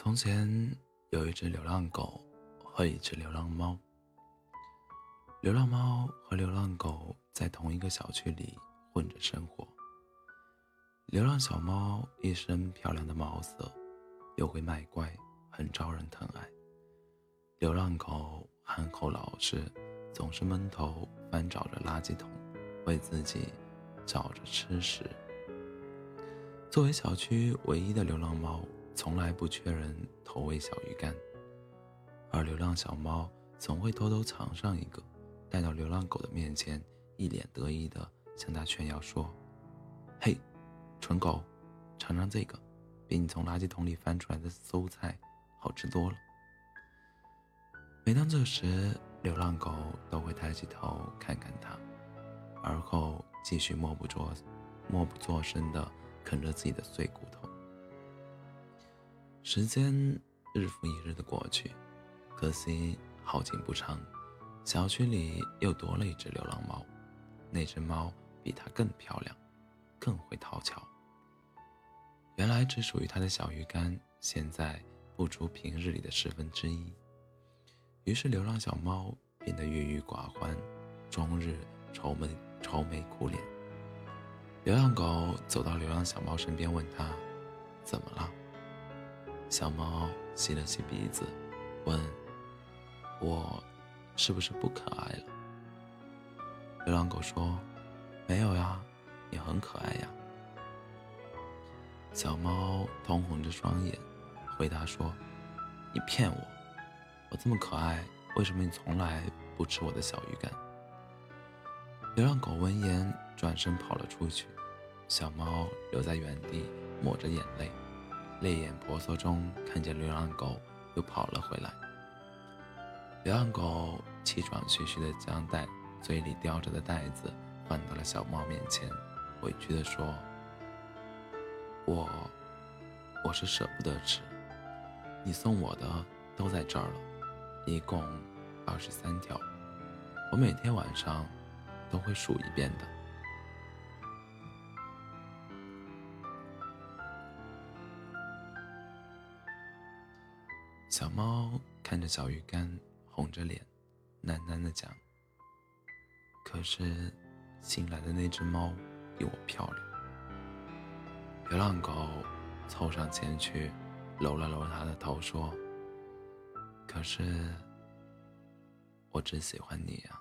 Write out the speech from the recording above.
从前有一只流浪狗和一只流浪猫。流浪猫和流浪狗在同一个小区里混着生活。流浪小猫一身漂亮的毛色，又会卖乖，很招人疼爱。流浪狗憨厚老实，总是闷头翻找着垃圾桶，为自己找着吃食。作为小区唯一的流浪猫。从来不缺人投喂小鱼干，而流浪小猫总会偷偷藏上一个，带到流浪狗的面前，一脸得意地向它炫耀说：“嘿，蠢狗，尝尝这个，比你从垃圾桶里翻出来的馊菜好吃多了。”每当这时，流浪狗都会抬起头看看它，而后继续默不作默不作声地啃着自己的碎骨头。时间日复一日的过去，可惜好景不长，小区里又多了一只流浪猫。那只猫比它更漂亮，更会讨巧。原来只属于它的小鱼干，现在不足平日里的十分之一。于是流浪小猫变得郁郁寡欢，终日愁眉愁眉苦脸。流浪狗走到流浪小猫身边，问它：“怎么了？”小猫吸了吸鼻子，问：“我是不是不可爱了？”流浪狗说：“没有呀，你很可爱呀。”小猫通红着双眼，回答说：“你骗我！我这么可爱，为什么你从来不吃我的小鱼干？”流浪狗闻言转身跑了出去，小猫留在原地抹着眼泪。泪眼婆娑中，看见流浪狗又跑了回来。流浪狗气喘吁吁地将袋嘴里叼着的袋子放到了小猫面前，委屈地说：“我，我是舍不得吃，你送我的都在这儿了，一共二十三条，我每天晚上都会数一遍的。”小猫看着小鱼干，红着脸，喃喃地讲：“可是，新来的那只猫比我漂亮。”流浪狗凑上前去，揉了揉它的头，说：“可是，我只喜欢你呀。”